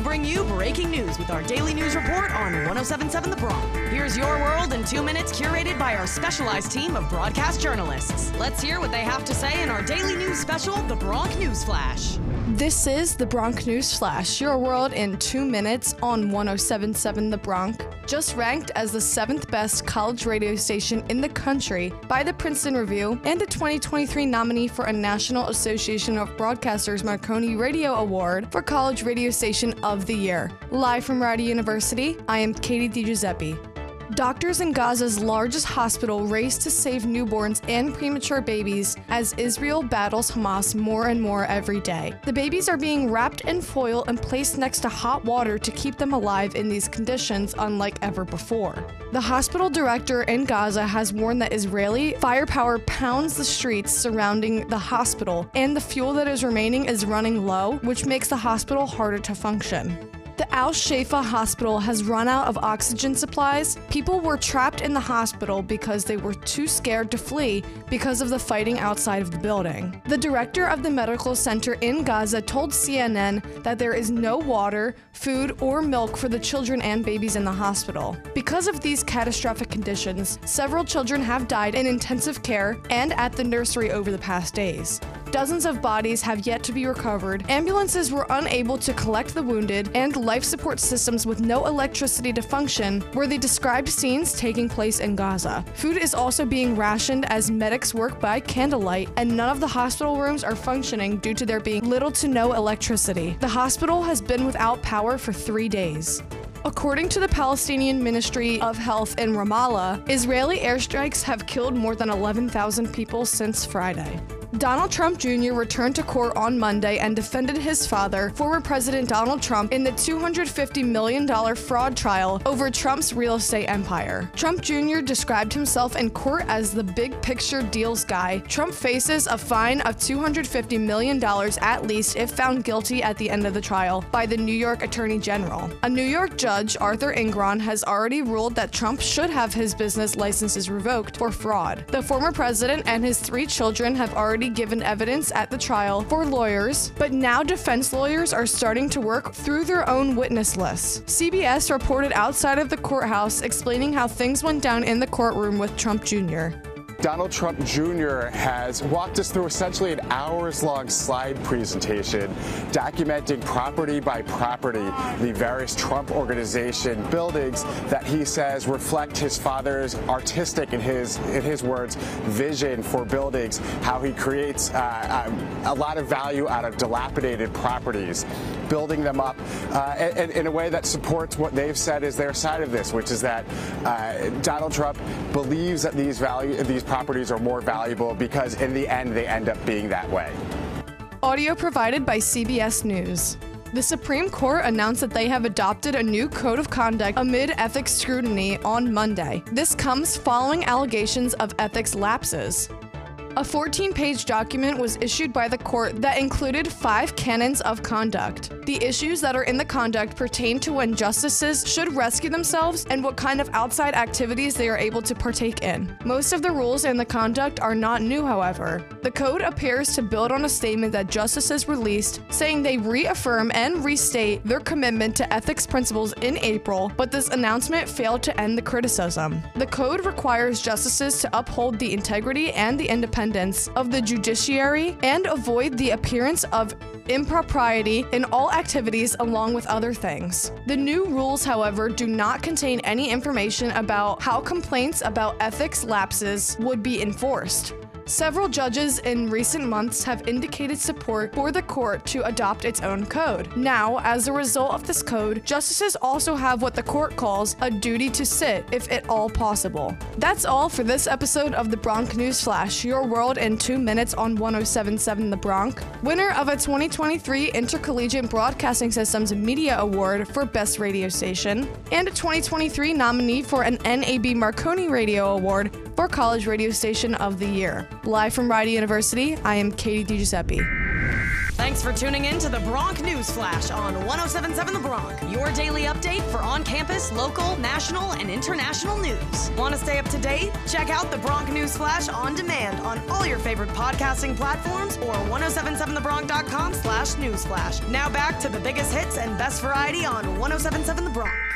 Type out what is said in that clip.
bring you breaking news with our daily news report on 1077 The Bronc. Here's your world in two minutes, curated by our specialized team of broadcast journalists. Let's hear what they have to say in our daily news special, The Bronc News Flash. This is the Bronc News Flash, your world in two minutes on 1077 The Bronc. Just ranked as the seventh best college radio station in the country by the Princeton Review and a 2023 nominee for a National Association of Broadcasters Marconi Radio Award for College Radio Station of the Year. Live from Rider University, I am Kadie DiGiuseppe. Doctors in Gaza's largest hospital race to save newborns and premature babies as Israel battles Hamas more and more every day. The babies are being wrapped in foil and placed next to hot water to keep them alive in these conditions, unlike ever before. The hospital director in Gaza has warned that Israeli firepower pounds the streets surrounding the hospital, and the fuel that is remaining is running low, which makes the hospital harder to function. The Al Shifa hospital has run out of oxygen supplies. People were trapped in the hospital because they were too scared to flee because of the fighting outside of the building. The director of the medical center in Gaza told CNN that there is no water, food, or milk for the children and babies in the hospital. Because of these catastrophic conditions, several children have died in intensive care and at the nursery over the past days. Dozens of bodies have yet to be recovered. Ambulances were unable to collect the wounded, and life support systems with no electricity to function were the described scenes taking place in Gaza. Food is also being rationed as medics work by candlelight, and none of the hospital rooms are functioning due to there being little to no electricity. The hospital has been without power for three days. According to the Palestinian Ministry of Health in Ramallah, Israeli airstrikes have killed more than 11,000 people since Friday. Donald Trump Jr. returned to court on Monday and defended his father, former President Donald Trump, in the $250 million fraud trial over Trump's real estate empire. Trump Jr. described himself in court as the big picture deals guy. Trump faces a fine of $250 million at least if found guilty at the end of the trial by the New York Attorney General. A New York judge, Arthur Engoron, has already ruled that Trump should have his business licenses revoked for fraud. The former president and his three children have already given evidence at the trial for lawyers, but now defense lawyers are starting to work through their own witness lists. CBS reported outside of the courthouse explaining how things went down in the courtroom with Trump Jr. Donald Trump Jr. has walked us through essentially an hours long slide presentation documenting property by property the various Trump organization buildings that he says reflect his father's artistic, in his, in his words, vision for buildings, how he creates uh, a lot of value out of dilapidated properties, building them up uh, in, in, a way that supports what they've said is their side of this, which is that uh, Donald Trump believes that these value these properties are more valuable because in the end they end up being that way. Audio provided by CBS News. The Supreme Court announced that they have adopted a new code of conduct amid ethics scrutiny on Monday. This comes following allegations of ethics lapses. A 14 page document was issued by the court that included five canons of conduct. The issues that are in the conduct pertain to when justices should rescue themselves and what kind of outside activities they are able to partake in. Most of the rules in the conduct are not new, however. The code appears to build on a statement that justices released saying they reaffirm and restate their commitment to ethics principles in April, but this announcement failed to end the criticism. The code requires justices to uphold the integrity and the independence of the judiciary and avoid the appearance of impropriety in all activities along with other things. The new rules, however, do not contain any information about how complaints about ethics lapses would be enforced. Several judges in recent months have indicated support for the court to adopt its own code. Now, as a result of this code, justices also have what the court calls a duty to sit, if at all possible. That's all for this episode of the Bronc News Flash, your world in two minutes on 1077 The Bronc. Winner of a 2023 Intercollegiate Broadcasting Systems Media Award for Best Radio Station, and a 2023 nominee for an NAB Marconi Radio Award for College Radio Station of the Year. Live from Rider University, I am Kadie DiGiuseppe. Thanks for tuning in to the Bronc News Flash on 1077 The Bronc, your daily update for on campus, local, national, and international news. Want to stay up to date? Check out the Bronc News Flash on demand on all your favorite podcasting platforms or 1077thebronc.com slash newsflash. Now back to the biggest hits and best variety on 1077 The Bronc.